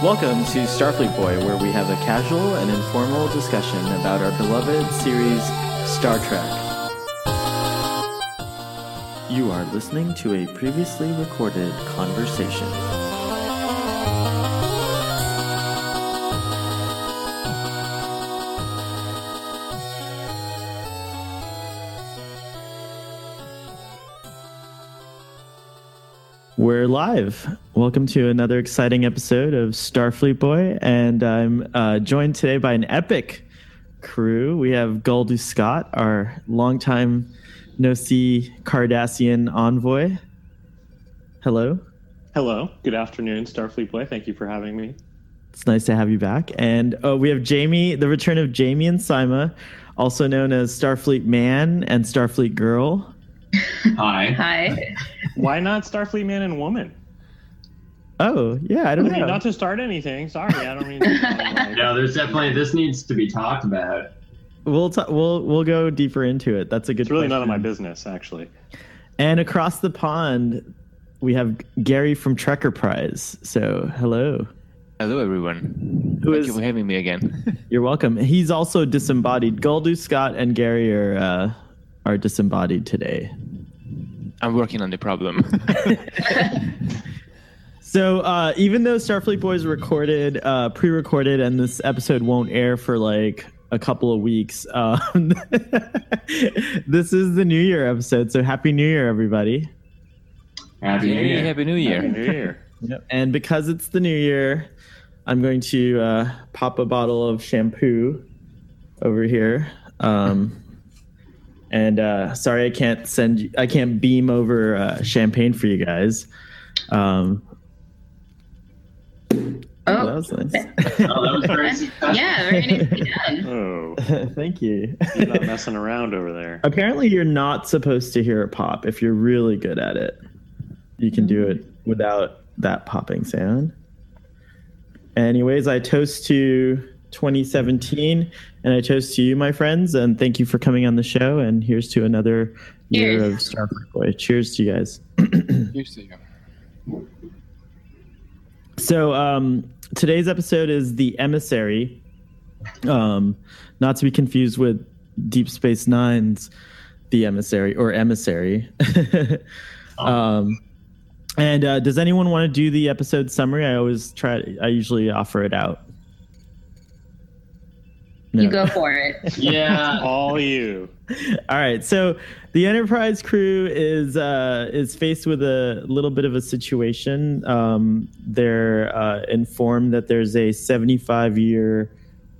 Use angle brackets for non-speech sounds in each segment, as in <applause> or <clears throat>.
Welcome to Starfleet Boy, where we have a casual and informal discussion about our beloved series, Star Trek. You are listening to a previously recorded conversation. We're live. Welcome to another exciting episode of Starfleet Boy, and I'm uh, joined today by an epic crew. We have Goldu Scott, our longtime no see Cardassian envoy. Hello. Hello. Good afternoon, Starfleet Boy. Thank you for having me. It's nice to have you back. And uh, we have Jamie, the return of Jamie and Sima, also known as Starfleet Man and Starfleet Girl. <laughs> Hi. Hi. Why not Starfleet Man and Woman? Oh, yeah, I don't Okay, know. not to start anything. Sorry, I don't mean. To, <laughs> No, there's definitely this needs to be talked about. We'll t- we'll we'll go deeper into it. That's a good. it's really none of my business, actually. And across the pond, we have Gary from Trekker Prize. So hello. Hello, everyone. Who Thank is- you for having me again. <laughs> You're welcome. He's also disembodied. Goldu, Scott, and Gary are uh, are disembodied today. I'm working on the problem. <laughs> So uh, even though Starfleet Boys recorded, uh, pre-recorded, and this episode won't air for like a couple of weeks, um, <laughs> this is the New Year episode. So happy New Year, everybody! Happy New Year. Happy New Year. Happy New Year. <laughs> Yep. And because it's the New Year, I'm going to uh, pop a bottle of shampoo over here. Um, and uh, sorry, I can't send you, I can't beam over uh, champagne for you guys. Um, that Oh, was nice. Oh, that was very <laughs> oh, successful. <laughs> yeah, very nicely done. <laughs> Oh, Thank you. you're not messing around over there. Apparently, you're not supposed to hear it pop if you're really good at it. You can do mm-hmm. it without that popping sound. Anyways, I toast to 2017 and I toast to you, my friends, and thank you for coming on the show. And here's to another year of Cheers. Starfleet Boy. Cheers to you guys. <clears throat> Cheers to you. So um, today's episode is the emissary, um, not to be confused with Deep Space Nine's the emissary or emissary. <laughs> um, and uh, does anyone want to do the episode summary? I always try. I usually offer it out. No. You go for it. <laughs> Yeah. All you. <laughs> All right, so the Enterprise crew is uh, is faced with a little bit of a situation. Um, they're uh, informed that there's a 75 year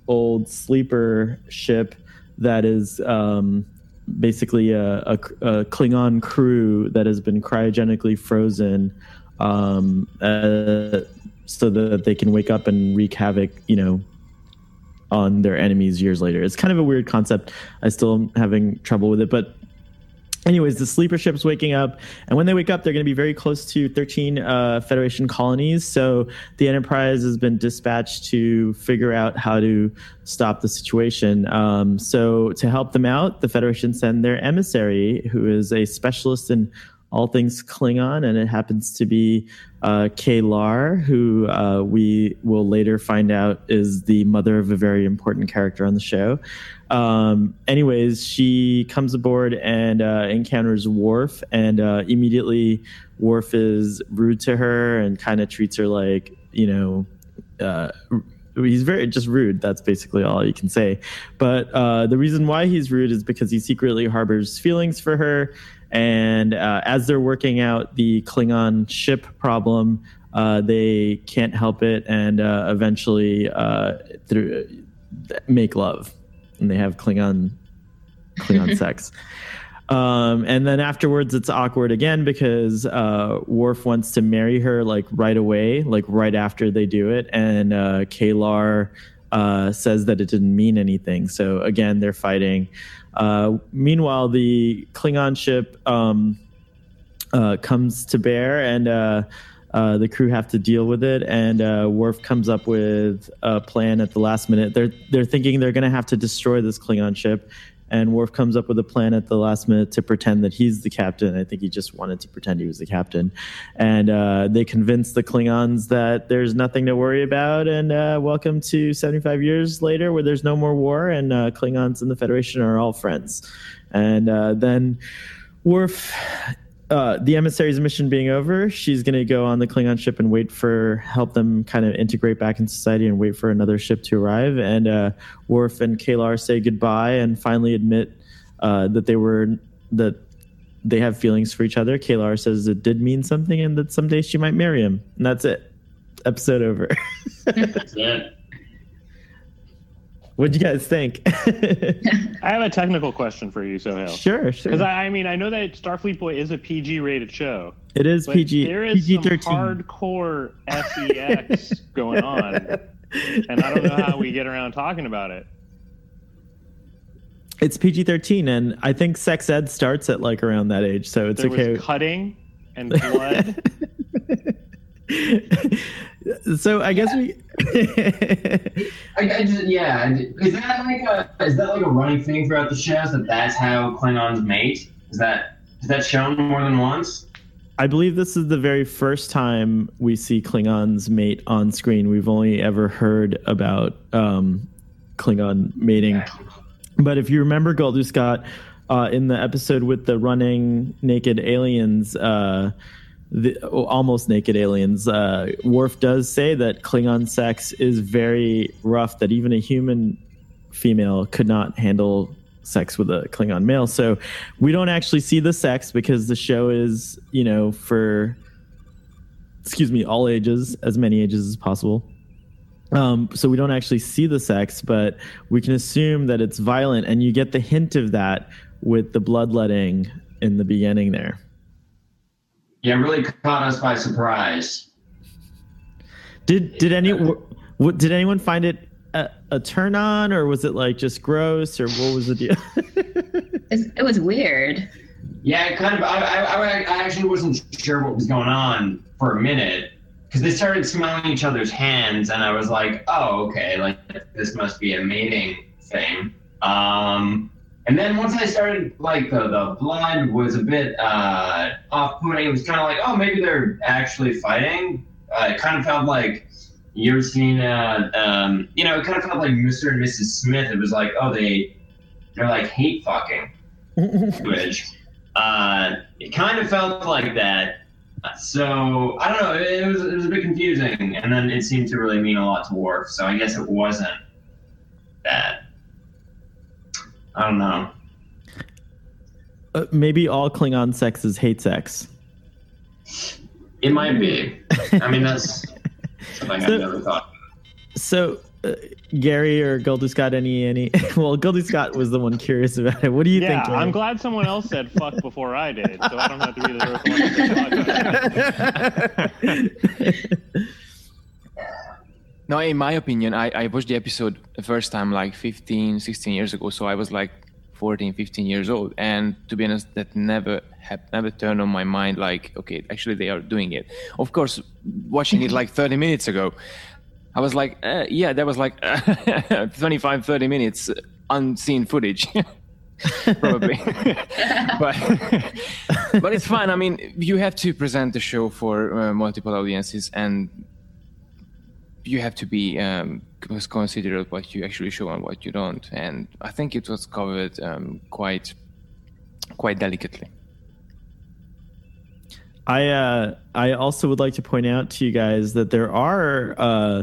old sleeper ship that is um, basically a, a, a Klingon crew that has been cryogenically frozen, um, uh, so that they can wake up and wreak havoc. You know, on their enemies years later. It's kind of a weird concept. I still am having trouble with it, but anyways, the sleeper ship's waking up, and when they wake up, they're going to be very close to 13 uh, Federation colonies. So the Enterprise has been dispatched to figure out how to stop the situation. Um, so to help them out, the Federation send their emissary, who is a specialist in all things Klingon, and it happens to be uh, K'Ehleyr, who uh, we will later find out is the mother of a very important character on the show. Um, anyways, she comes aboard and uh, encounters Worf, and uh, immediately Worf is rude to her and kind of treats her like, you know, uh, he's very just rude. That's basically all you can say. But uh, the reason why he's rude is because he secretly harbors feelings for her. And uh, as they're working out the Klingon ship problem, uh, they can't help it, and uh, eventually uh, through make love, and they have Klingon Klingon <laughs> sex. Um, and then afterwards, it's awkward again because uh, Worf wants to marry her like right away, like right after they do it, and uh, K'Ehleyr uh, says that it didn't mean anything. So again, they're fighting. Uh, meanwhile, the Klingon ship um, uh, comes to bear, and uh, uh, the crew have to deal with it. And uh, Worf comes up with a plan at the last minute. They're they're thinking they're going to have to destroy this Klingon ship, and Worf comes up with a plan at the last minute to pretend that he's the captain. I think he just wanted to pretend he was the captain, and uh, they convince the Klingons that there's nothing to worry about. And uh, welcome to 75 years later, where there's no more war, and uh, Klingons and the Federation are all friends. And uh, then Worf uh, the emissary's mission being over, she's going to go on the Klingon ship and wait for help them kind of integrate back in society and wait for another ship to arrive. And uh, Worf and K'Ehleyr say goodbye and finally admit uh, that they were that they have feelings for each other. K'Ehleyr says it did mean something and that someday she might marry him. And that's it. Episode over. <laughs> That's it. What'd you guys think? <laughs> I have a technical question for you, Sohail. sure, sure. Because I, I mean, I know that Starfleet Boy is a PG-rated show, it is PG. there is PG some hardcore sex <laughs> going on, and I don't know how we get around talking about it. It's PG 13, and I think sex ed starts at like around that age, so it's There okay. was cutting and <laughs> blood. so I guess we. I, I just, yeah, is that like a is that like a running thing throughout the shows that that's how Klingons mate? Is that is that shown more than once? I believe this is the very first time we see Klingons mate on screen. We've only ever heard about um, Klingon mating. But if you remember Goldu Scott uh, in the episode with the running naked aliens, uh, the almost naked aliens, uh, Worf does say that Klingon sex is very rough. That even a human female could not handle sex with a Klingon male. So we don't actually see the sex because the show is, you know, for excuse me, all ages, as many ages as possible. Um, so we don't actually see the sex, but we can assume that it's violent, and you get the hint of that with the bloodletting in the beginning there. Yeah, it really caught us by surprise. Did did any w- w- did anyone find it a, a turn on, or was it like just gross, or what was the deal? <laughs> It was weird. Yeah, it kind of. I, I, I I actually wasn't sure what was going on for a minute because they started smelling each other's hands, and I was like, "Oh, okay, like this must be a mating thing." Um, and then once I started, like the the blood was a bit uh, off-putting. It was kind of like, "Oh, maybe they're actually fighting." Uh, it kind of felt like you ever seen, uh, um, you know, it kind of felt like Mr. and Mrs. Smith. It was like, "Oh, they they're like hate fucking." <laughs> which uh, it kind of felt like that. So I don't know. It was it was a bit confusing, and then it seemed to really mean a lot to Worf. So I guess it wasn't that. I don't know. Uh, maybe all Klingon sex is hate sex. It might be. I mean, that's <laughs> something So- I've never thought. So, uh, Gary or Goldie Scott, any any? <laughs> Well, Goldie Scott was the one curious about it. What do you yeah, think? Gary? I'm glad someone else said fuck before I did, so I don't have to be the first one to say fuck. <laughs> No, in my opinion, I, I watched the episode the first time like 15, 16 years ago. So I was like 14, 15 years old. And to be honest, that never had never turned on my mind like, okay, actually they are doing it. Of course, watching it like 30 minutes ago, I was like, uh, yeah, that was like <laughs> 25, 30 minutes unseen footage. <laughs> Probably. <laughs> but but it's fine. I mean, you have to present the show for uh, multiple audiences and you have to be um, considerate what you actually show and what you don't. And I think it was covered um, quite quite delicately. I uh, I also would like to point out to you guys that there are uh,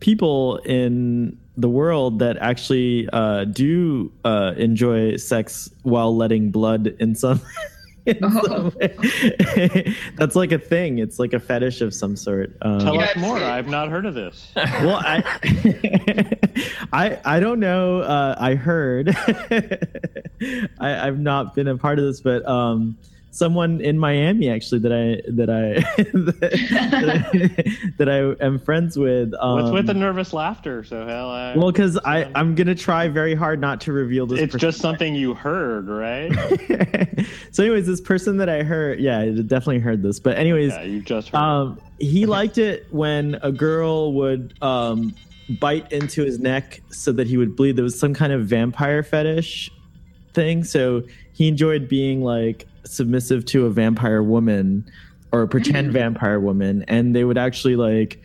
people in the world that actually uh, do uh, enjoy sex while letting blood in some <laughs> <laughs> Oh. <laughs> That's like a thing. It's like a fetish of some sort. Um, Tell us more. I've not heard of this. <laughs> well, I, I, I don't know. Uh, I heard. I, I've not been a part of this, but um, someone in Miami actually that I that I <laughs> that I, that I am friends with. Um, What's with the nervous laughter? Sohail, I, well, because I I'm gonna try very hard not to reveal this. it's person. just something you heard, right? <laughs> so, anyways, this person that I heard, yeah, I definitely heard this. But anyways, yeah, you just heard. um, he liked it when a girl would um, bite into his neck so that he would bleed. There was some kind of vampire fetish thing. So he enjoyed being like submissive to a vampire woman or a pretend <laughs> vampire woman, and they would actually like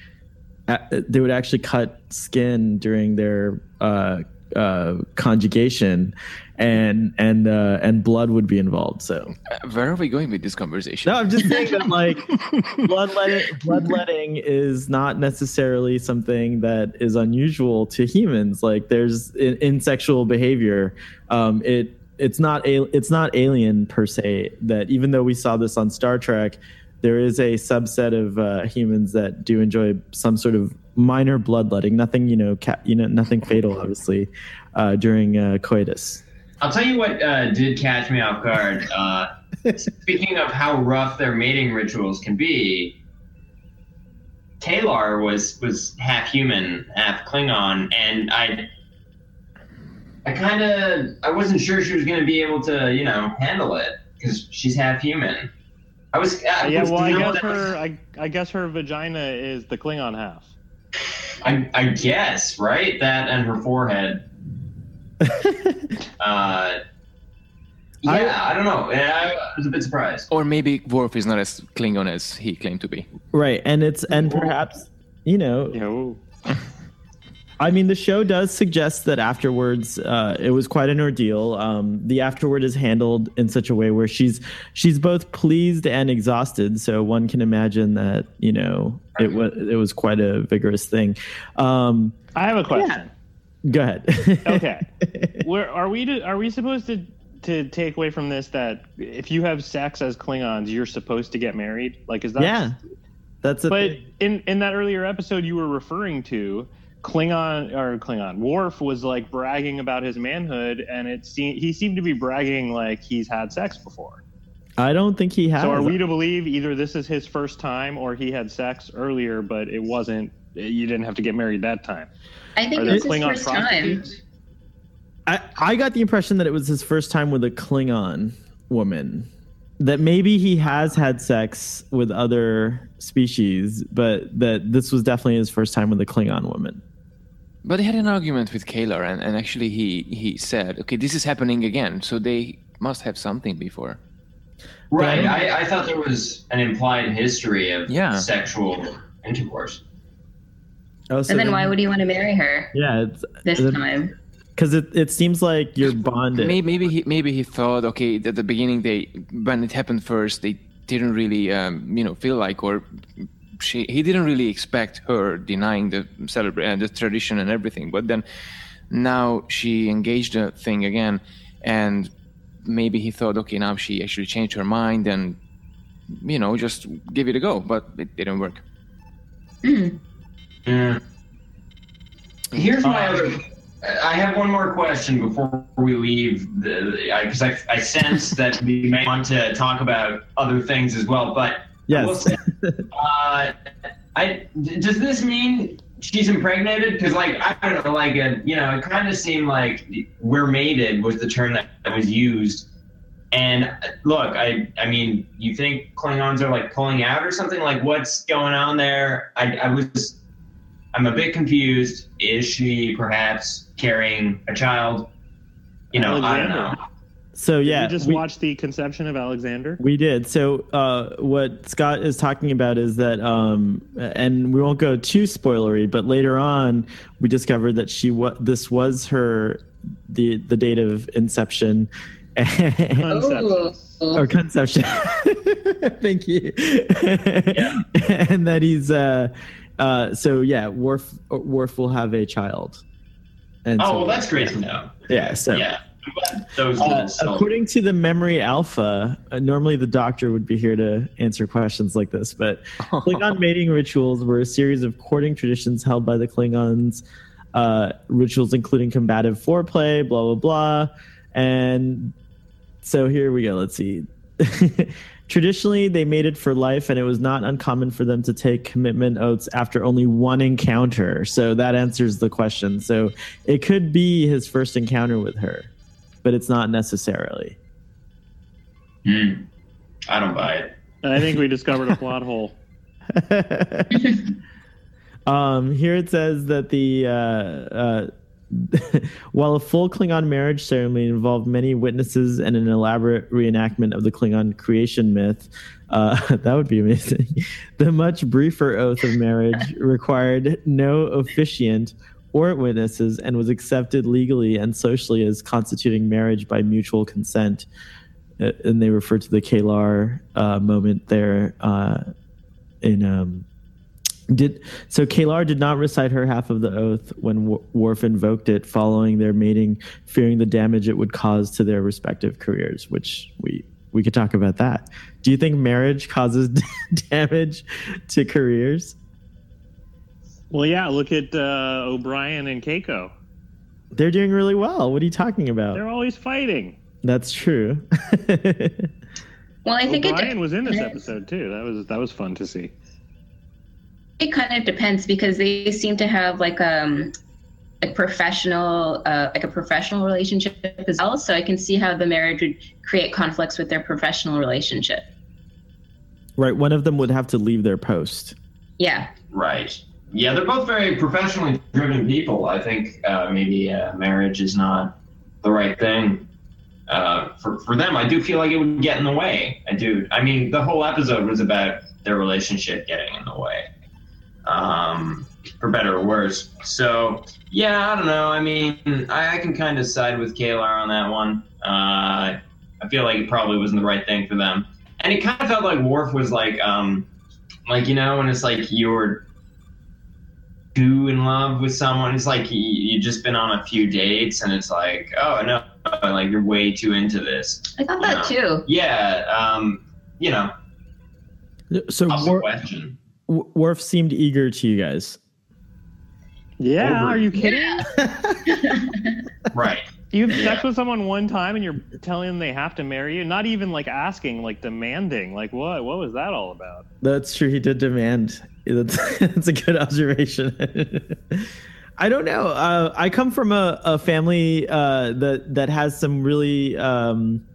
a- they would actually cut skin during their uh, uh, conjugation, and and uh, and blood would be involved. So Where are we going with this conversation? no, I'm just saying that <laughs> like bloodletting, bloodletting is not necessarily something that is unusual to humans. Like there's in, in sexual behavior, um, it it's not a, it's not alien per se. That even though we saw this on Star Trek, there is a subset of uh, humans that do enjoy some sort of minor bloodletting. Nothing you know, ca- you know, nothing fatal, obviously, uh, during uh, coitus. I'll tell you what uh, did catch me off guard. Uh, speaking of how rough their mating rituals can be, K'Ehleyr was was half human, half Klingon, and I, I kind of I wasn't sure she was going to be able to you know handle it because she's half human. I was I yeah, was well, I guess that- her, I, I guess her vagina is the Klingon half. I, I guess right that and her forehead. <laughs> uh, yeah, I, don't know. Yeah, I was a bit surprised. Or maybe Worf is not as Klingon as he claimed to be. Right, and it's and perhaps you know Yo. <laughs> I mean, the show does suggest that afterwards, uh, it was quite an ordeal. Um, the afterward is handled in such a way where she's she's both pleased and exhausted. So one can imagine that you know it was it was quite a vigorous thing. Um, I have a question. go ahead. <laughs> Okay. Where are we? To, are we supposed to to take away from this that if you have sex as Klingons, you're supposed to get married? Like, is that? yeah, that's a But thing. in in that earlier episode you were referring to, Klingon or Klingon Worf was like bragging about his manhood, and it seemed he seemed to be bragging like he's had sex before. I don't think he has. So are we to believe either this is his first time or he had sex earlier, but it wasn't? You didn't have to get married that time. I think Are it there was his Klingon first time. I, I got the impression that it was his first time with a Klingon woman. That maybe he has had sex with other species, but that this was definitely his first time with a Klingon woman. But he had an argument with K'Ehleyr, and, and actually he, he said, okay, this is happening again, so they must have something before. Right. I, I thought there was an implied history of Yeah. sexual intercourse. Oh, so And then why would he want to marry her Yeah, it's this time? because it, it seems like you're bonded. Maybe, maybe he maybe he thought, okay, at the beginning they when it happened first, they didn't really um, you know feel like or she he didn't really expect her denying the celebra- uh, the tradition and everything. But then now she engaged the thing again, and maybe he thought, okay, now she actually changed her mind and you know just give it a go. But it didn't work. Yeah. <clears throat> Here's my other. I have one more question before we leave, because I, I, sense that we may want to talk about other things as well. But I will yes. say, uh, I does this mean she's impregnated? Because like I don't know, like uh you know, it kind of seemed like "we're mated" was the term that was used. And uh, look, I I mean, you think Klingons are like pulling out or something? Like what's going on there? I I was. I'm a bit confused. Is she perhaps carrying a child? You know, I don't know. Alexander. So yeah, Did we just we- watched the conception of Alexander. We did. So uh, what Scott is talking about is that, um, and we won't go too spoilery, but later on we discovered that she wa- this was her the the date of inception. <laughs> Conception. Oh, or conception. <laughs> Thank you. <laughs> and that he's uh, uh, so yeah, Worf Worf will have a child. And Oh so, well, that's great to know. yeah. So Yeah. Glad those Uh, according to the Memory Alpha, uh, normally the doctor would be here to answer questions like this, but <laughs> Klingon mating rituals were a series of courting traditions held by the Klingons. Uh, rituals including combative foreplay, blah blah blah, and so here we go. Let's see. <laughs> Traditionally, they mated for life, and it was not uncommon for them to take commitment oaths after only one encounter. So that answers the question. So it could be his first encounter with her, but it's not necessarily. Hmm. I don't buy it. I think we discovered a plot hole. <laughs> <laughs> um, here it says that the uh, uh, <laughs> while a full Klingon marriage ceremony involved many witnesses and an elaborate reenactment of the Klingon creation myth, uh, that would be amazing. The much briefer oath of marriage required no officiant or witnesses and was accepted legally and socially as constituting marriage by mutual consent. Uh, and they refer to the K'Ehleyr uh, moment there uh, in um, did so K'Ehleyr did not recite her half of the oath when Wo- Worf invoked it following their mating, fearing the damage it would cause to their respective careers, which we we could talk about that. Do you think marriage causes <laughs> damage to careers? Well, yeah, look at uh, O'Brien and Keiko. They're doing really well. What are you talking about? They're always fighting. That's true. Well, I think it, O'Brien was in this episode too. That was that was fun to see. it kind of depends because they seem to have like um a professional uh, like a professional relationship as well. So I can see how the marriage would create conflicts with their professional relationship. right, one of them would have to leave their post. Yeah. Right. Yeah, they're both very professionally driven people. I think uh, maybe uh, marriage is not the right thing uh, for for them. I do feel like it would get in the way. I do. I mean, the whole episode was about their relationship getting in the way, um, for better or worse. So yeah, I don't know. I mean, I, I can kind of side with K'Ehleyr on that one. Uh, I feel like it probably wasn't the right thing for them, and it kind of felt like Worf was like. Um, like you know when it's like you're too in love with someone it's like you, you just been on a few dates and it's like oh no like you're way too into this I thought that too. yeah um you know So tough Wor- question W- Worf seemed eager to you guys. Yeah, Over. are you kidding? <laughs> right You have Yeah. sex with someone one time and you're telling them they have to marry you. Not even like asking, like demanding. Like what? What was that all about? That's true. He did demand. <laughs> That's, that's a good observation. <laughs> I don't know. Uh, I come from a, a family uh, that that has some really um,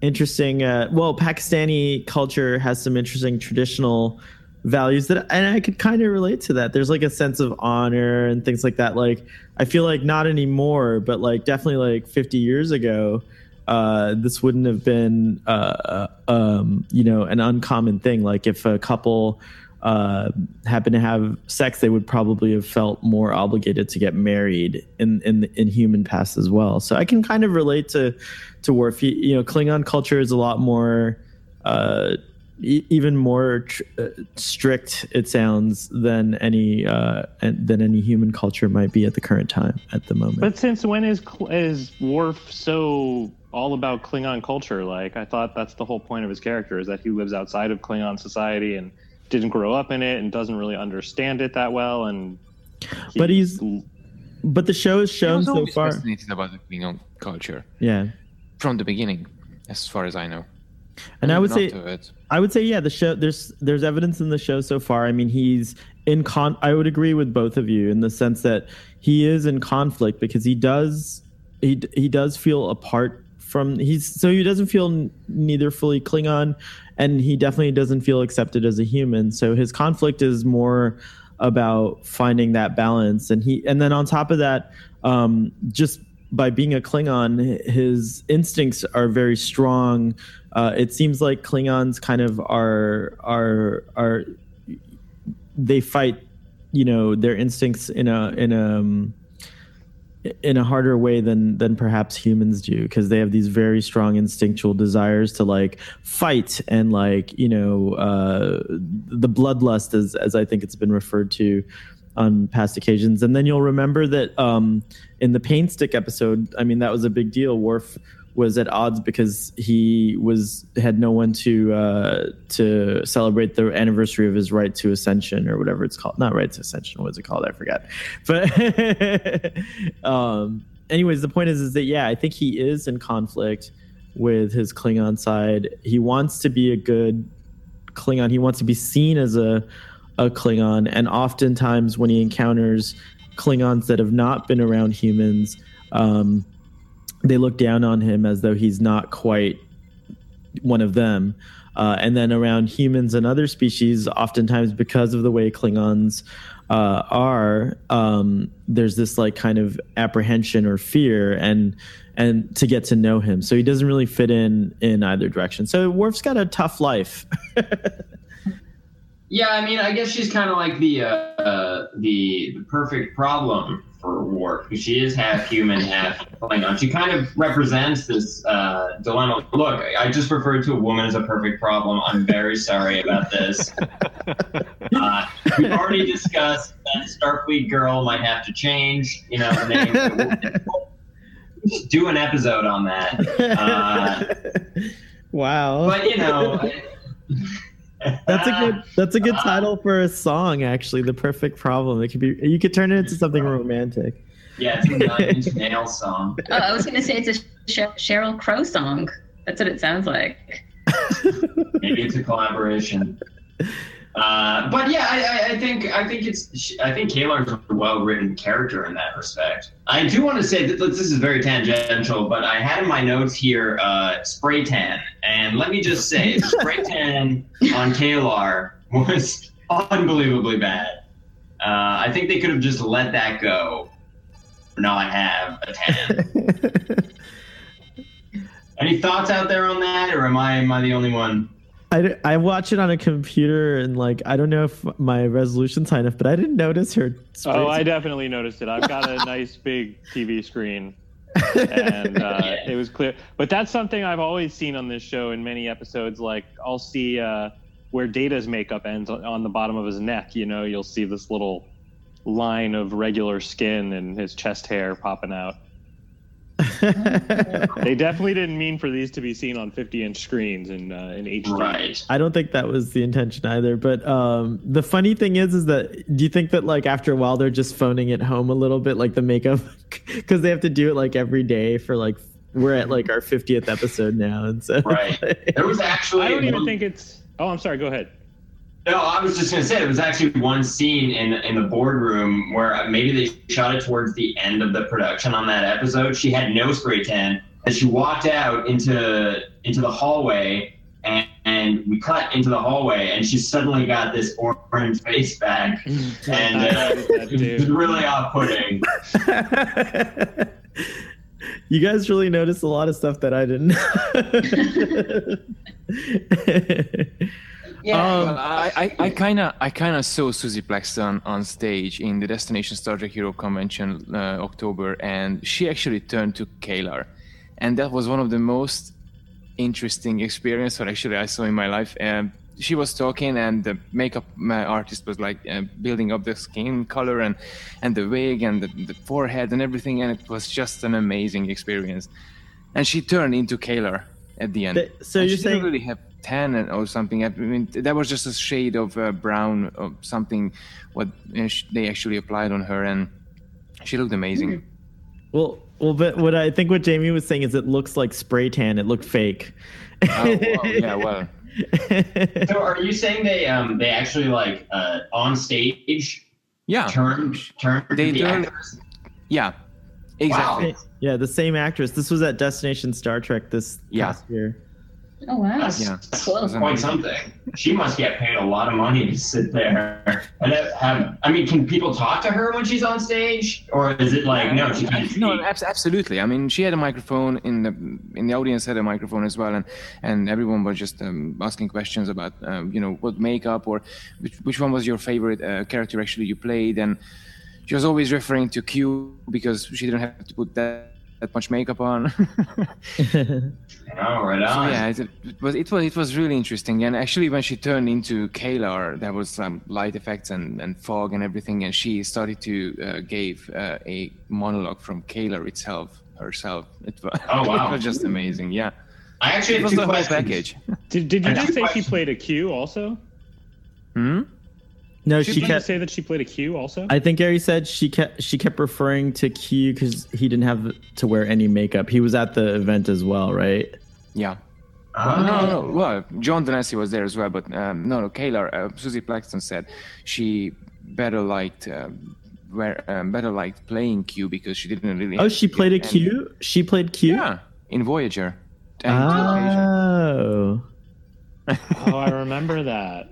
interesting. Uh, well, Pakistani culture has some interesting traditional values that, and I could kind of relate to that. There's like a sense of honor and things like that. Like I feel like not anymore, but like definitely like 50 years ago, uh, this wouldn't have been, uh, um, you know, an uncommon thing. Like if a couple uh, happened to have sex, they would probably have felt more obligated to get married in in in human past as well. So I can kind of relate to to Worf. You, know, Klingon culture is a lot more. Uh, even more tr- uh, strict it sounds than any uh, than any human culture might be at the current time at the moment. But since when is is Worf so all about Klingon culture? Like I thought that's the whole point of his character is that he lives outside of Klingon society and didn't grow up in it and doesn't really understand it that well. And he- But he's- but the show has shown so far. fascinated about the Klingon culture Yeah, from the beginning, as far as I know. and I would say. I would say yeah, the show there's there's evidence in the show so far. I mean, he's in con. I would agree with both of you in the sense that he is in conflict because he does he he does feel apart from he's so he doesn't feel neither fully Klingon, and he definitely doesn't feel accepted as a human. So his conflict is more about finding that balance, and he and then on top of that, um, just by being a Klingon, his instincts are very strong. Uh, it seems like Klingons kind of are are are they fight, you know, their instincts in a in a um, in a harder way than than perhaps humans do because they have these very strong instinctual desires to like fight and like you know uh, the bloodlust as as I think it's been referred to on past occasions. And then you'll remember that um, in the pain stick episode, I mean, that was a big deal. Worf was at odds because he was had no one to uh, to celebrate the anniversary of his rite to ascension or whatever it's called. Not rite to ascension. What's it called? I forgot. <laughs> But um, anyways, the point is, is that yeah, I think he is in conflict with his Klingon side. He wants to be a good Klingon. He wants to be seen as a a Klingon, and oftentimes when he encounters Klingons that have not been around humans. Um, they look down on him as though he's not quite one of them. Uh, and then around humans and other species, oftentimes because of the way Klingons uh, are, um, there's this like kind of apprehension or fear, and and to get to know him. So he doesn't really fit in in either direction. So Worf's got a tough life. <laughs> yeah, I mean, I guess she's kind of like the uh, uh, the the perfect problem for Worf because she is half human, half Klingon. She kind of represents this uh, dilemma. Look, I just referred to a woman as a perfect problem. I'm very sorry about this. <laughs> Uh, we've already discussed that Starfleet girl might have to change. You know, the name. just do an episode on that. Uh, <laughs> wow. But you know. <laughs> That's a ah. good. That's a good ah. title for a song. Actually, the perfect problem. It could be. You could turn it into something ah. romantic. Yeah, it's a Nine Inch Nails song. Oh, I was going to say it's a Sheryl Crow song. That's what it sounds like. <laughs> Maybe it's a collaboration. Uh, but yeah, I, I, think I think it's I think is a well written character in that respect. I do want to say that this is very tangential, but I had in my notes here uh, spray tan, and let me just say, spray <laughs> tan on K'Ehleyr was unbelievably bad. Uh, I think they could have just let that go, not have a tan. <laughs> Any thoughts out there on that, or am I am I the only one? I, I watch it on a computer and like I don't know if my resolution's high enough, but I didn't notice her. Oh, I definitely noticed it. I've got a <laughs> nice big TV screen, and <laughs> uh, it was clear. But that's something I've always seen on this show in many episodes. Like I'll see uh, where Data's makeup ends on the bottom of his neck. You know, you'll see this little line of regular skin and his chest hair popping out. They definitely didn't mean for these to be seen on 50 inch screens in uh, in HD. Right. I don't think that was the intention either. But um, the funny thing is, is that do you think that like after a while they're just phoning it home a little bit, like the makeup, <laughs> because they have to do it like every day for like we're at like our 50th episode now, and so right. <laughs> There was actually. I don't even think it's. Oh, I'm sorry. Go ahead. No, I was just going to say there was actually one scene in in the boardroom where maybe they shot it towards the end of the production on that episode. She had no spray tan, and she walked out into into the hallway, and, and we cut into the hallway, and she suddenly got this orange face back, <laughs> and uh, <laughs> it was really off-putting. <laughs> you guys really noticed a lot of stuff that I didn't. Yeah, um, I, I, kind of, I kind of saw Suzie Plakson on stage in the Destination Star Trek Europe Convention uh, October, and she actually turned to K'Ehleyr, and that was one of the most interesting experience that actually I saw in my life. And she was talking, and the makeup artist was like uh, building up the skin color and and the wig and the, the, forehead and everything, and it was just an amazing experience. And she turned into K'Ehleyr at the end. So and you're she saying didn't really have tan or something. I mean, that was just a shade of uh, brown or something. What they actually applied on her, and she looked amazing. Hmm. Well, well, but what I think what Jamie was saying is it looks like spray tan. It looked fake. oh, well, yeah, well. <laughs> so, are you saying they um they actually like uh on stage? Yeah. Turn turn they the turn, actors? Yeah. Exactly. Wow. Yeah, the same actress. This was at Destination Star Trek this Yeah. past year. Oh wow. That's, Yeah. that's Cool. quite something. She must get paid a lot of money to sit there and have. I mean, can people talk to her when she's on stage, or is it like no? She can't. No, speak? absolutely. I mean, she had a microphone in the in the audience had a microphone as well, and and everyone was just um, asking questions about um, you know what makeup or which, which one was your favorite uh, character actually you played, and she was always referring to Q because she didn't have to put that that much makeup on. <laughs> Oh, right So on. yeah, it, it was it was it was really interesting. And actually, when she turned into K'Ehleyr, there was some light effects and, and fog and everything, and she started to uh, give uh, a monologue from K'Ehleyr itself herself. It was, Oh, wow. <laughs> it was just amazing. Yeah, I actually it have was two the whole package. Did, did you I just say a she played a Q also? Hmm? No, Did she you kept. say that she played a Q also? I think Gary said she kept she kept referring to Q because he didn't have to wear any makeup. He was at the event as well, right? Yeah. Oh. No, no. Well, John de Lancie was there as well, but um, no, no. Kayla, uh, Suzie Plakson said she better liked. Um, where um, better liked playing Q because she didn't really. Oh, she played a any- Q. She played Q. Yeah, in Voyager. And two occasions. Oh, oh, I remember that.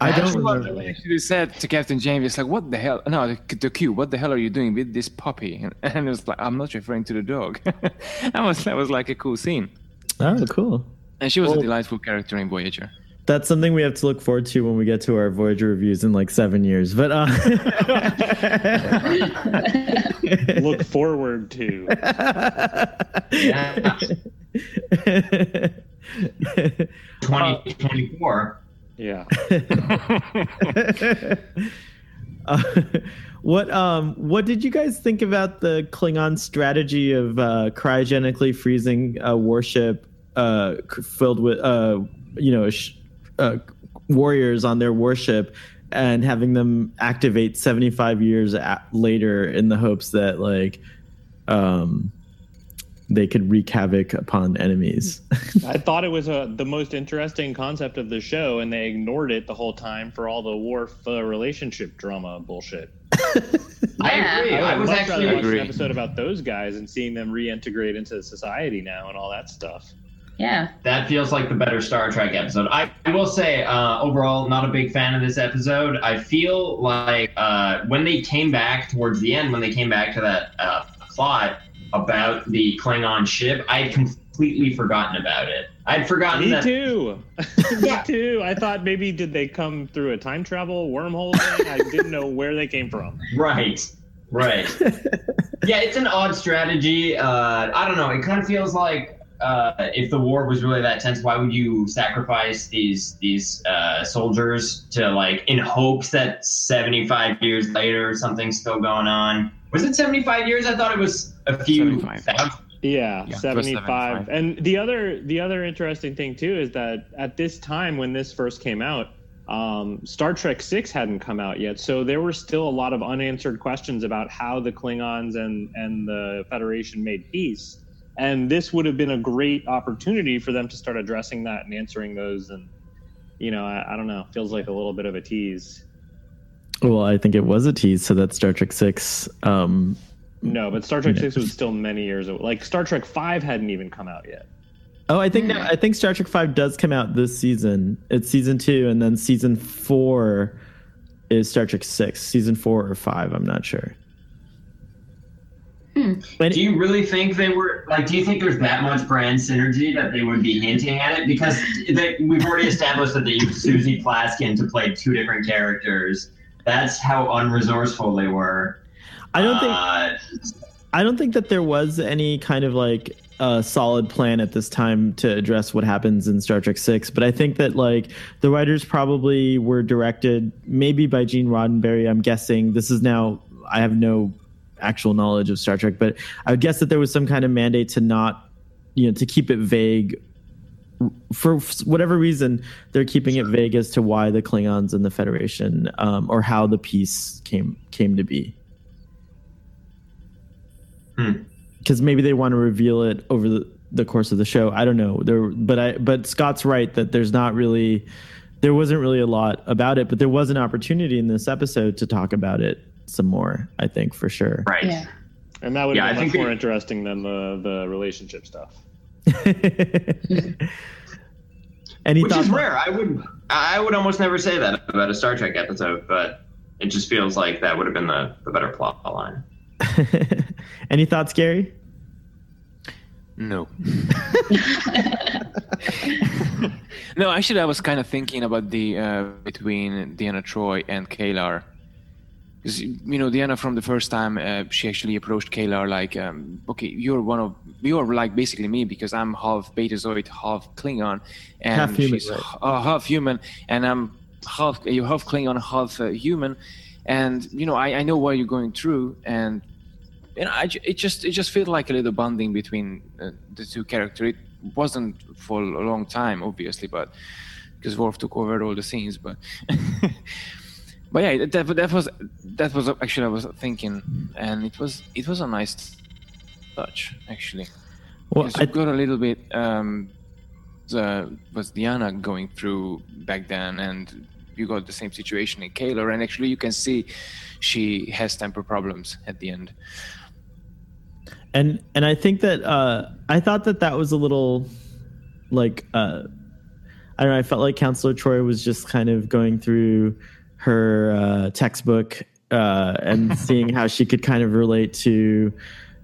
I don't Actually, remember. They actually said to Captain Janeway, "It's like, what the hell? No, the, the Q. What the hell are you doing with this puppy?" And, <laughs> and it was like, "I'm not referring to the dog." <laughs> that was that was like a cool scene, Oh, cool. and she was Well- a delightful character in Voyager. That's something we have to look forward to when we get to our Voyager reviews in like seven years. But uh, <laughs> Look forward to. Yeah. 2024. Yeah. <laughs> Uh, what um what did you guys think about the Klingon strategy of uh, cryogenically freezing a warship uh, filled with uh you know sh- uh, warriors on their warship and having them activate 75 years later in the hopes that like um they could wreak havoc upon enemies. <laughs> I thought it was a, the most interesting concept of the show, and they ignored it the whole time for all the Worf uh, relationship drama bullshit. <laughs> I agree. I would was much actually rather watch an episode about those guys and seeing them reintegrate into society now and all that stuff. Yeah. that feels like the better Star Trek episode. I, I will say, uh, overall, not a big fan of this episode. I feel like uh, when they came back towards the end, when they came back to that uh, plot about the Klingon ship, I had completely forgotten about it. I'd forgotten Me that. too. <laughs> Me too. I thought maybe did they come through a time travel wormhole thing? I didn't know where they came from. Right. Right. <laughs> yeah, it's an odd strategy. Uh, I don't know. It kind of feels like uh, if the war was really that tense, why would you sacrifice these these uh, soldiers to like in hopes that seventy five years later something's still going on? Was it seventy five years? I thought it was a few 75. Yeah, Yeah, 75. 75. And the other the other interesting thing too is that at this time when this first came out, um, Star Trek 6 hadn't come out yet. So there were still a lot of unanswered questions about how the Klingons and and the Federation made peace. And this would have been a great opportunity for them to start addressing that and answering those and you know, I, I don't know, feels like a little bit of a tease. well, I think it was a tease so that Star Trek 6 um No, but Star Trek Yeah. 6 was still many years away. Like Star Trek 5 hadn't even come out yet. Oh, I think no, I think Star Trek Five does come out this season. It's season two, and then season four is Star Trek Six. Season four or five, I'm not sure. Hmm. But Do you really think they were like? Do you think there's that much brand synergy that they would be hinting at it? Because they, we've already established that they used Suzie Plakson to play two different characters. That's how unresourceful they were. I don't think Uh, I don't think that there was any kind of like uh, solid plan at this time to address what happens in Star Trek Six. But I think that like the writers probably were directed maybe by Gene Roddenberry. I'm guessing this is now I have no actual knowledge of Star Trek, but I would guess that there was some kind of mandate to not you know to keep it vague. For whatever reason, they're keeping it vague as to why the Klingons and the Federation, um, or how the peace came came to be Hmm. because maybe they want to reveal it over the, the course of the show. I don't know. There, but I, but Scott's right that there's not really, there wasn't really a lot about it, but there was an opportunity in this episode to talk about it some more. I think for sure. right. Yeah. And that would Yeah, I be think much more they- interesting than the, the relationship stuff. <laughs> Any Which is rare. I would I would almost never say that about a Star Trek episode, but it just feels like that would have been the, the better plot line. <laughs> Any thoughts, Gary? No. <laughs> no, actually, I was kind of thinking about the uh, between Deanna Troi and K'Ehleyr. because you know Deanna from the first time uh, she actually approached K'Ehleyr like, um, okay, you're one of you're like basically me because I'm half Betazoid, half Klingon, and Half human, she's right. uh, half human, and I'm half you're half Klingon, half uh, human, and you know I, I know what you're going through, and you know I, it just it just felt like a little bonding between uh, the two characters. It wasn't for a long time, obviously, but because Worf took over all the scenes, but. <laughs> But yeah, that, that was that was actually I was thinking, and it was it was a nice touch actually. Well, I, got a little bit um, the was Deanna going through back then, and you got the same situation in K'Ehleyr, and actually you can see she has temper problems at the end. and and I think that uh, I thought that that was a little like uh, I don't know. I felt like Counselor Troi was just kind of going through her uh, textbook uh, and <laughs> seeing how she could kind of relate to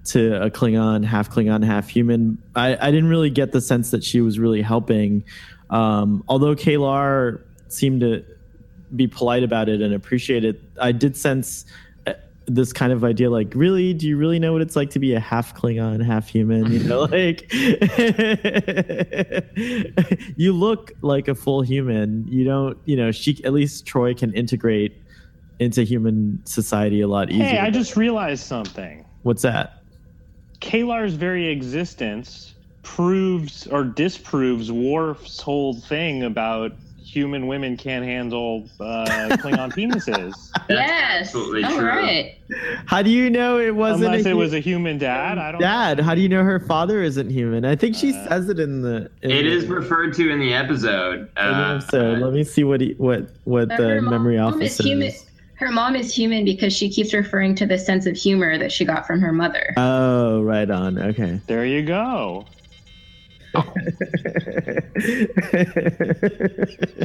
to a Klingon, half Klingon, half human. I, I didn't really get the sense that she was really helping. Um, although K'Ehleyr seemed to be polite about it and appreciate it, I did sense uh, this kind of idea like really? Do you really know what it's like to be a half klingon half human? You know <laughs> like <laughs> you look like a full human. You don't you know she at least Troi can integrate into human society a lot easier Hey, I just realized something. what's that? K'Ehleyr's very existence proves or disproves Worf's whole thing about human women can't handle uh, Klingon <laughs> penises. yes. absolutely All true. right. how do you know it wasn't Unless a it hu- was a human dad. I don't dad how do you know her father isn't human i think she Uh, says it in the in It the- is referred to in the episode. in the Uh, episode. let me see what he, what what the memory mom alpha is says human. Her mom is human because she keeps referring to the sense of humor that she got from her mother. oh right on okay There you go. Oh.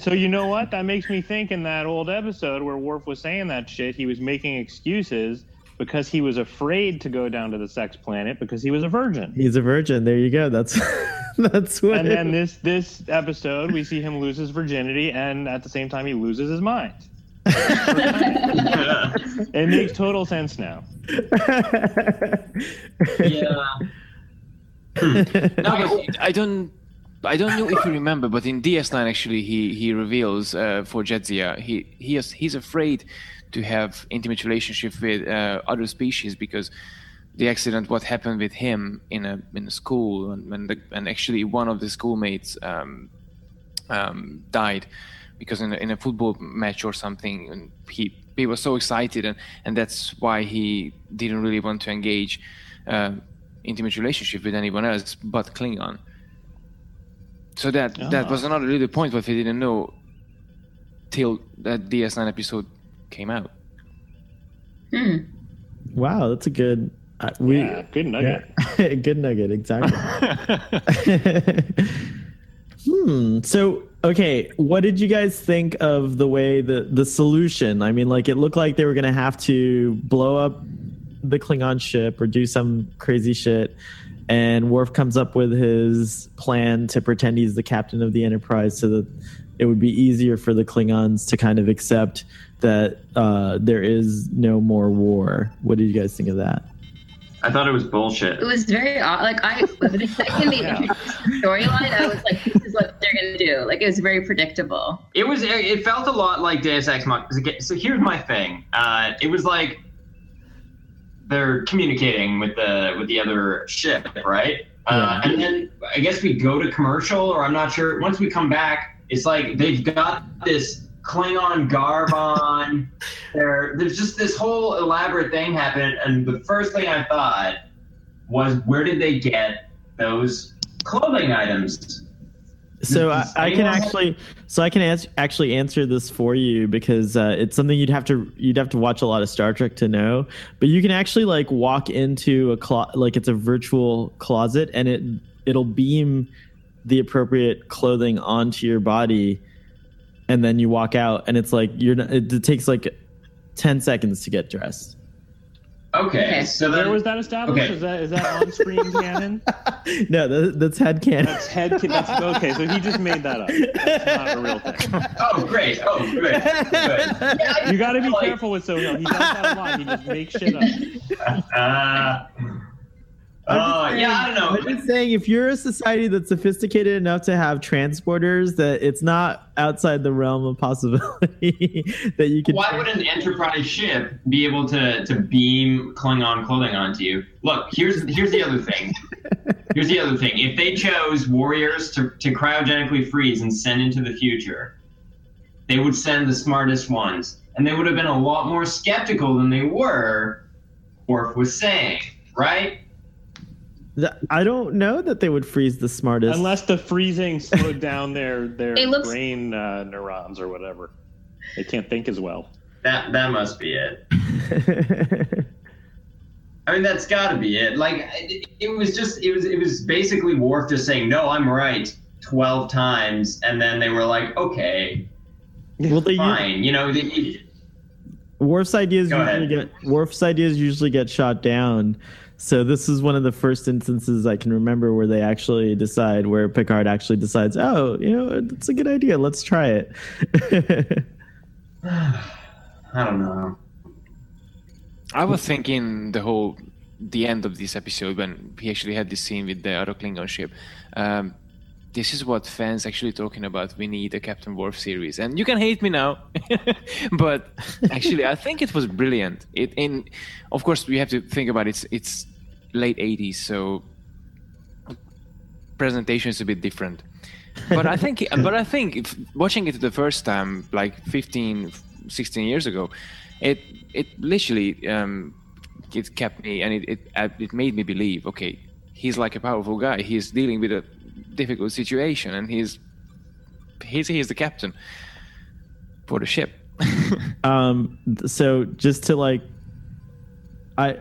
So you know what? That makes me think in that old episode where Worf was saying that shit, he was making excuses because he was afraid to go down to the sex planet because he was a virgin. He's a virgin. There you go. That's <laughs> that's what. And then this this episode, we see him lose his virginity, and at the same time, he loses his mind. <laughs> It makes total sense now. yeah. No, but I don't. I don't know if you remember, but in DS9 actually he he reveals uh, for Jadzia he he is he's afraid to have intimate relationship with uh, other species because the accident what happened with him in a in a school and and, the, and actually one of the schoolmates um, um, died because in a, in a football match or something and he he was so excited and and that's why he didn't really want to engage uh, intimate relationship with anyone else but Klingon. So that that was another little point what we didn't know till that DS9 episode came out. Hmm. wow, that's a good. Uh, we, Yeah, good nugget. yeah. <laughs> good nugget. Exactly. <laughs> hmm. So okay, what did you guys think of the way the the solution? I mean, like it looked like they were gonna have to blow up the Klingon ship or do some crazy shit. And Worf comes up with his plan to pretend he's the captain of the Enterprise so that it would be easier for the Klingons to kind of accept that uh, there is no more war. What did you guys think of that? I thought it was bullshit. It was very odd. Like I, <laughs> the second they introduced the storyline, I was like, "This is what they're gonna do." Like it was very predictable. It was. It felt a lot like Deus Ex Machina. So here's my thing. Uh, it was like they're communicating with the with the other ship, right? Uh, and then I guess we go to commercial, or I'm not sure. Once we come back, it's like they've got this Klingon garb on. <laughs> there, there's just this whole elaborate thing happening, and the first thing I thought was, where did they get those clothing items? So I, I can actually, so I can ans- actually answer this for you because uh, it's something you'd have to you'd have to watch a lot of Star Trek to know. But you can actually like walk into a clo- like it's a virtual closet and it it'll beam the appropriate clothing onto your body, and then you walk out and it's like you're not, it, it takes like ten seconds to get dressed. Okay, Okay. so Where was that established? Okay. Is that is that on screen <laughs> canon? no, that, that's head canon. That's head. That's okay. So he just made that up. That's not a real thing. <laughs> Oh, great. Oh, great! Good. Yeah, You got to be like- careful with Sohail. He does that a lot. He just makes shit up. <laughs> Uh, Oh, saying- yeah, I don't know. I'm just saying, if you're a society that's sophisticated enough to have transporters, that it's not outside the realm of possibility <laughs> that you could. Why would an Enterprise ship be able to, to beam Klingon clothing onto you? Look, here's here's the other thing. Here's the other thing. If they chose warriors to, to cryogenically freeze and send into the future, they would send the smartest ones. And they would have been a lot more skeptical than they were, Worf was saying, right? Th- I don't know that they would freeze the smartest. Unless the freezing slowed down their their <laughs> It looks- brain uh, neurons or whatever. They can't think as well. That that must be it. <laughs> I mean, that's got to be it. Like, it, it was just, it was, it was basically Worf just saying, "No, I'm right," twelve times, and then they were like, "Okay, well, they u- fine." You know, they, Worf's ideas Go usually ahead. get Worf's ideas usually get shot down. So this is one of the first instances I can remember where they actually decide, where Picard actually decides, oh, you know, it's a good idea. Let's try it. <sighs> I don't know. I was thinking the whole the end of this episode when he actually had this scene with the other Klingon ship. Um, this is what fans actually talking about. We need a Captain Worf series, and you can hate me now, <laughs> but actually, I think it was brilliant. It in, of course, we have to think about it. It's it's late '80s, so presentation is a bit different. But I think, <laughs> but I think if watching it the first time, like 15, 16 years ago, it it literally um, it kept me and it it, uh, it made me believe. Okay, he's like a powerful guy. He's dealing with a difficult situation, and he's he's he's the captain for the ship. <laughs> um, so just to like, I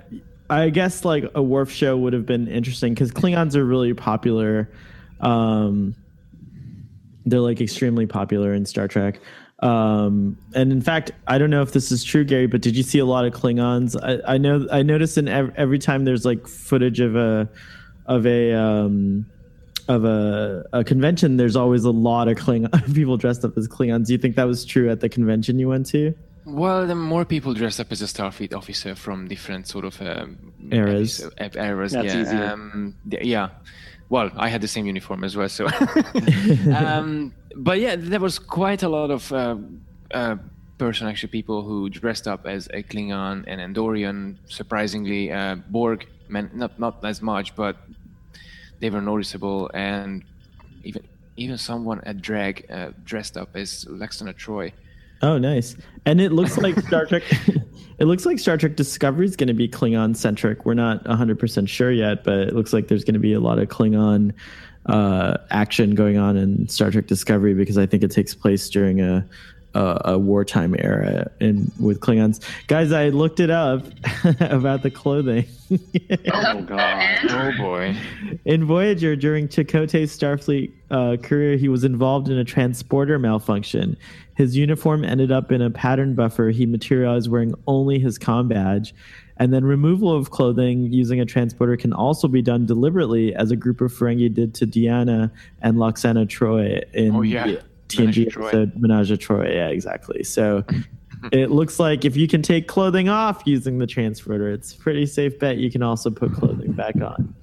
I guess like a Worf show would have been interesting because Klingons are really popular. Um, they're like extremely popular in Star Trek. Um, and in fact, I don't know if this is true, Gary, but did you see a lot of Klingons? I, I know I notice in ev- every time there's like footage of a of a um, of a, a convention, there's always a lot of Klingon <laughs> people dressed up as Klingons. Do you think that was true at the convention you went to? Well, the more people dress up as a Starfleet officer from different sort of um, Eras. eras, That's yeah. Um, yeah. Well, I had the same uniform as well, so. <laughs> um, but yeah, there was quite a lot of uh, uh, person, actually, people who dressed up as a Klingon and Andorian. Surprisingly, uh, Borg, man, not not as much, but they were noticeable, and even even someone at drag uh, dressed up as Lwaxana Troi. Oh, nice. And it looks like Star Trek. <laughs> it looks like Star Trek Discovery is going to be Klingon centric. We're not 100% sure yet, but it looks like there's going to be a lot of Klingon uh, action going on in Star Trek Discovery because I think it takes place during a a, a wartime era in with Klingons. Guys, I looked it up <laughs> about the clothing. <laughs> Oh god. Oh boy. In Voyager, during Chakotay's Starfleet uh, career, he was involved in a transporter malfunction. His uniform ended up in a pattern buffer. He materialized wearing only his com badge. And then removal of clothing using a transporter can also be done deliberately, as a group of Ferengi did to Deanna and Lwaxana Troi in Oh, yeah. the Menage TNG Troi. episode Menage a Troi. Yeah, exactly. So <laughs> it looks like if you can take clothing off using the transporter, it's pretty safe bet you can also put clothing back on.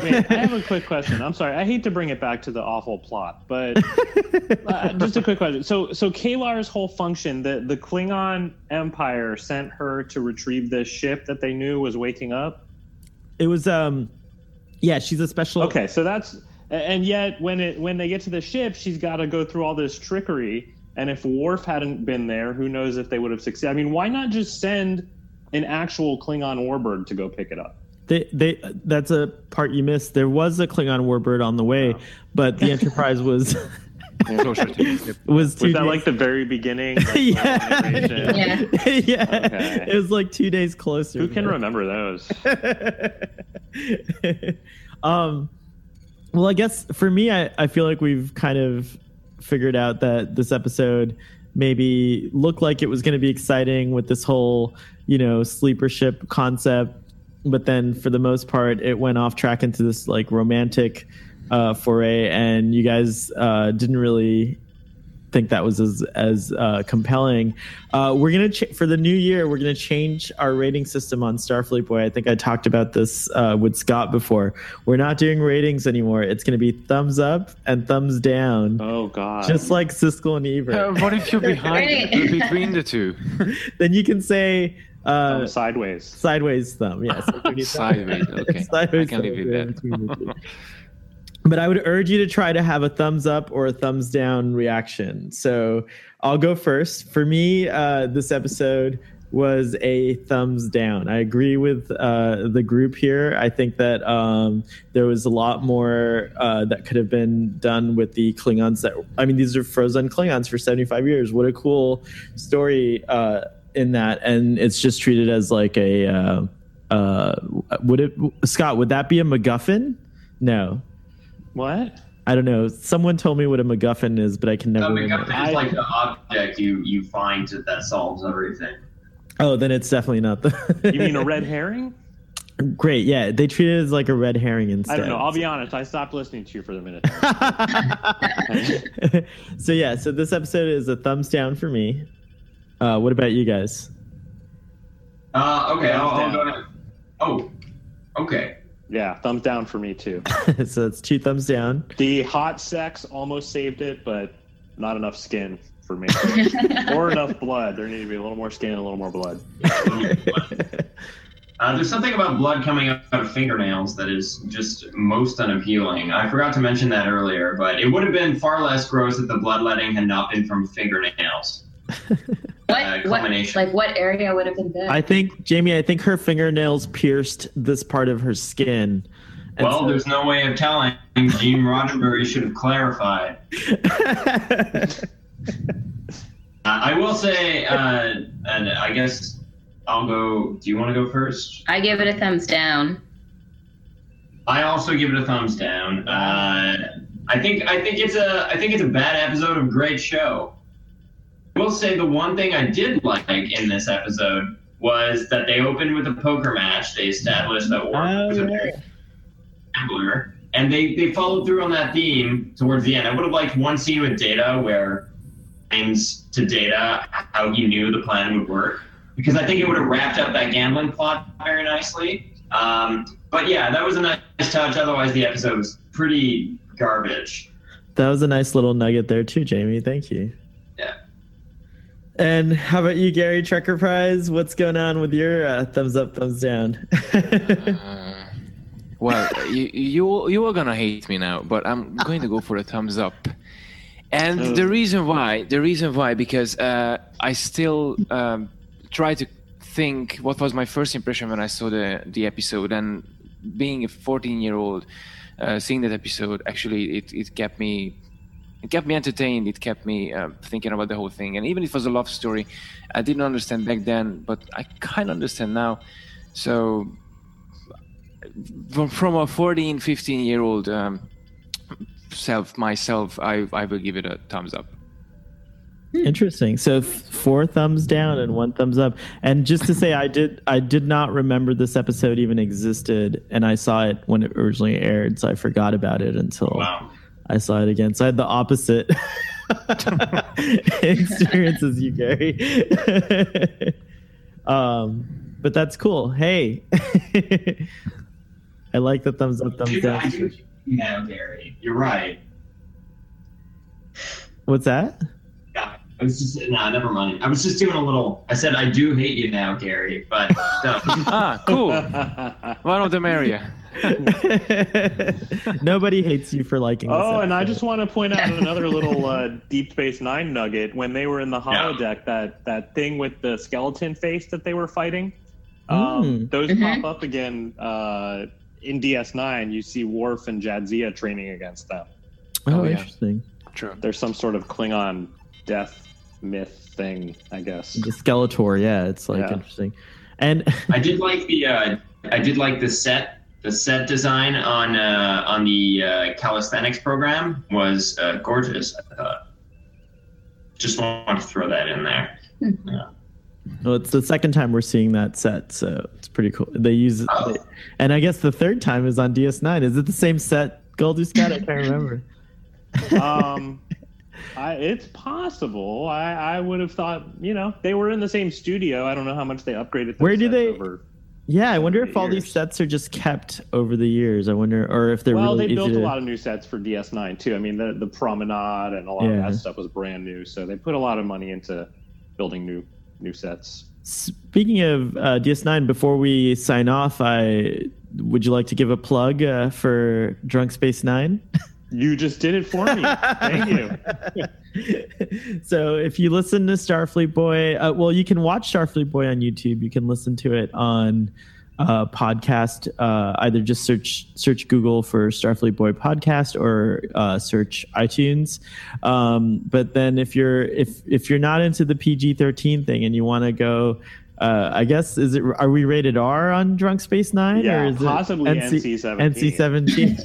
Wait, I have a quick question. I'm sorry. I hate to bring it back to the awful plot, but <laughs> uh, just a quick question. So, so K'Ehleyr's whole function, the the Klingon Empire sent her to retrieve this ship that they knew was waking up. It was um yeah, she's a special Okay, so that's and yet when it when they get to the ship, she's got to go through all this trickery. And if Worf hadn't been there, who knows if they would have succeeded? I mean, why not just send an actual Klingon warbird to go pick it up? They they that's a part you missed. There was a Klingon warbird on the way, but the Enterprise was Closer to the ship. was two Was that days- like the very beginning? <laughs> like, yeah. Yeah. <laughs> yeah. Okay. It was like 2 days closer. Who can remember those? <laughs> um well i guess for me I, I feel like we've kind of figured out that this episode maybe looked like it was going to be exciting with this whole you know, sleeper ship concept. But then for the most part, it went off track into this like romantic uh, foray, and you guys uh, didn't really think that was as as uh, compelling. Uh, we're gonna ch- for the new year. We're gonna change our rating system on Starfleet Boy. I think I talked about this uh, with Scott before. We're not doing ratings anymore. It's gonna be thumbs up and thumbs down, Oh God. just like Siskel and Ebert. Uh, what if you're behind Right. between the two? <laughs> then you can say uh, Thumb sideways. sideways thumb. Yes, <laughs> Sideways, okay. <laughs> Sideways I can live thumb with that. But I would urge you to try to have a thumbs up or a thumbs down reaction. So I'll go first. For me, uh, this episode was a thumbs down. I agree with uh, the group here. I think that um, there was a lot more uh, that could have been done with the Klingons. That I mean, these are frozen Klingons for seventy five years. What a cool story uh, in that, and it's just treated as like a. Uh, uh, would it, Scott? Would that be a MacGuffin? No, What? I don't know. Someone told me what a MacGuffin is, but I can never. No, remember. MacGuffin is like the object you you find that solves everything. Oh, then it's definitely not the. You mean a <laughs> red herring? Great, yeah. They treat it as like a red herring instead. I don't know. I'll be honest. I stopped listening to you for the minute. <laughs> so yeah, so this episode is a thumbs down for me. Uh, what about you guys? Uh, okay, I'll, I'll go ahead. Oh, okay. Yeah, thumbs down for me too. <laughs> so it's two thumbs down. The hot sex almost saved it, but not enough skin for me, <laughs> or enough blood. There needed to be a little more skin and a little more blood. <laughs> Uh, there's something about blood coming out of fingernails that is just most unappealing. I forgot to mention that earlier, but it would have been far less gross if the bloodletting had not been from fingernails. <laughs> What, Uh, what, like what area would have been good? I think Jamie. I think her fingernails pierced this part of her skin. And Well, so- there's no way of telling. Gene Roddenberry should have clarified. <laughs> Uh, I will say, uh, and I guess I'll go. Do you want to go first? I give it a thumbs down. I also give it a thumbs down. Uh, I think I think it's a I think it's a bad episode of a great show. I will say the one thing I did like in this episode was that they opened with a poker match. They established that Worf Oh, was a yeah. very gambler, and they they followed through on that theme towards the end. I would have liked one scene with Data where explains to Data how he knew the plan would work because I think it would have wrapped up that gambling plot very nicely. Um, but yeah, that was a nice touch. Otherwise, the episode was pretty garbage. That was a nice little nugget there too, Jamie. Thank you. And how about you, Gary Trekker Prize? What's going on with your uh, thumbs up, thumbs down? <laughs> Uh, well, you you you are gonna hate me now, but I'm going to go for a thumbs up. And Oh. the reason why, the reason why, because uh, I still um, try to think what was my first impression when I saw the the episode, and being a 14 year old, uh, seeing that episode actually it, it kept me it kept me entertained. It kept me uh, thinking about the whole thing, and even if it was a love story, I didn't understand back then, but I kind of understand now. So from, from a 14 15 year old um, self myself I, I will give it a thumbs up Interesting. So f- four thumbs down and one thumbs up. And just to say, I did I did not remember this episode even existed, and I saw it when it originally aired, so I forgot about it until Wow. I saw it again. So I had the opposite <laughs> experience as you, Gary. <laughs> um, but that's cool. Hey, <laughs> I like the thumbs up, thumbs Dude, I down. do- Yeah, Gary, you're right. What's that? Yeah, I was just nah, never mind. I was just doing a little. I said I do hate you now, Gary, but no. ah cool one of them area <laughs> Nobody hates you for liking. This Oh, and I just want to point out another little uh, Deep Space Nine nugget. When they were in the Yeah. holodeck, that that thing with the skeleton face that they were fighting, um, Mm. those Mhm. pop up again uh, in DS9. You see Worf and Jadzia training against them. Oh, Oh, yeah. interesting. true There's some sort of Klingon death myth thing, I guess. The Skeletor, yeah, it's like Yeah. interesting. And I did like the uh, I did like the set the set design on uh, on the uh, calisthenics program was uh, gorgeous. I thought. Just want to throw that in there. Well, it's the second time we're seeing that set, so it's pretty cool. They use, Oh. they- and I guess the third time is on DS9. Is it the same set, Goldie Scott? I can't remember. <laughs> um, I, it's possible. I, I would have thought, you know, they were in the same studio. I don't know how much they upgraded. their Where do they- Over. Yeah, I wonder if all these sets are just kept over the years. I wonder, or if they're Well, really they built easy a lot of new sets for DS9 too. I mean, the the promenade and a lot Yeah. of that stuff was brand new, so they put a lot of money into building new new sets. Speaking of uh, DS9, before we sign off, I would you like to give a plug uh, for Drunk Space Nine? <laughs> You just did it for me. Thank you. <laughs> so if you listen to Starfleet Boy, uh, well, you can watch Starfleet Boy on YouTube. You can listen to it on uh, podcast. Uh, either just search search Google for Starfleet Boy podcast or uh, search iTunes. Um, but then if you're if if you're not into the PG thirteen thing and you want to go. Uh, I guess is it? Are we rated R on Drunk Space Nine, Yeah, or is possibly NC-17. NC seventeen.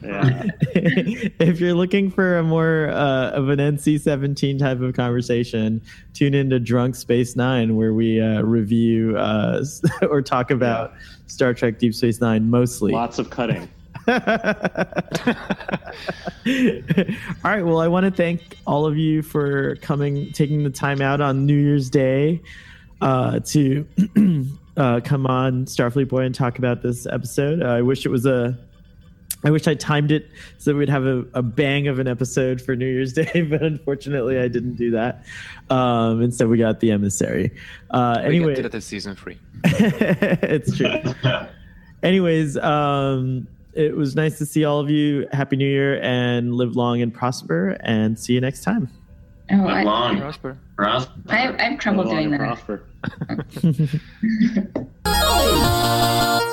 Yeah. <laughs> <laughs> if you're looking for a more uh, of an NC-17 type of conversation, tune into Drunk Space Nine, where we uh, review uh, <laughs> or talk about Star Trek Deep Space Nine mostly. Lots of cutting. all right. Well, I want to thank all of you for coming, taking the time out on New Year's Day uh, to <clears throat> uh, come on Starfleet Boy and talk about this episode. Uh, I wish it was a. I wish I timed it so we'd have a, a bang of an episode for New Year's <laughs> Day, but unfortunately I didn't do that. Um, instead, we got the emissary. Uh, We anyway, get to that as season three. <laughs> it's true. <laughs> Anyways, um, it was nice to see all of you. Happy New Year and live long and prosper. And see you next time. Oh, Live I, long, Prosper. Ross. I, I have trouble Live doing and that. prosper. <laughs> <laughs>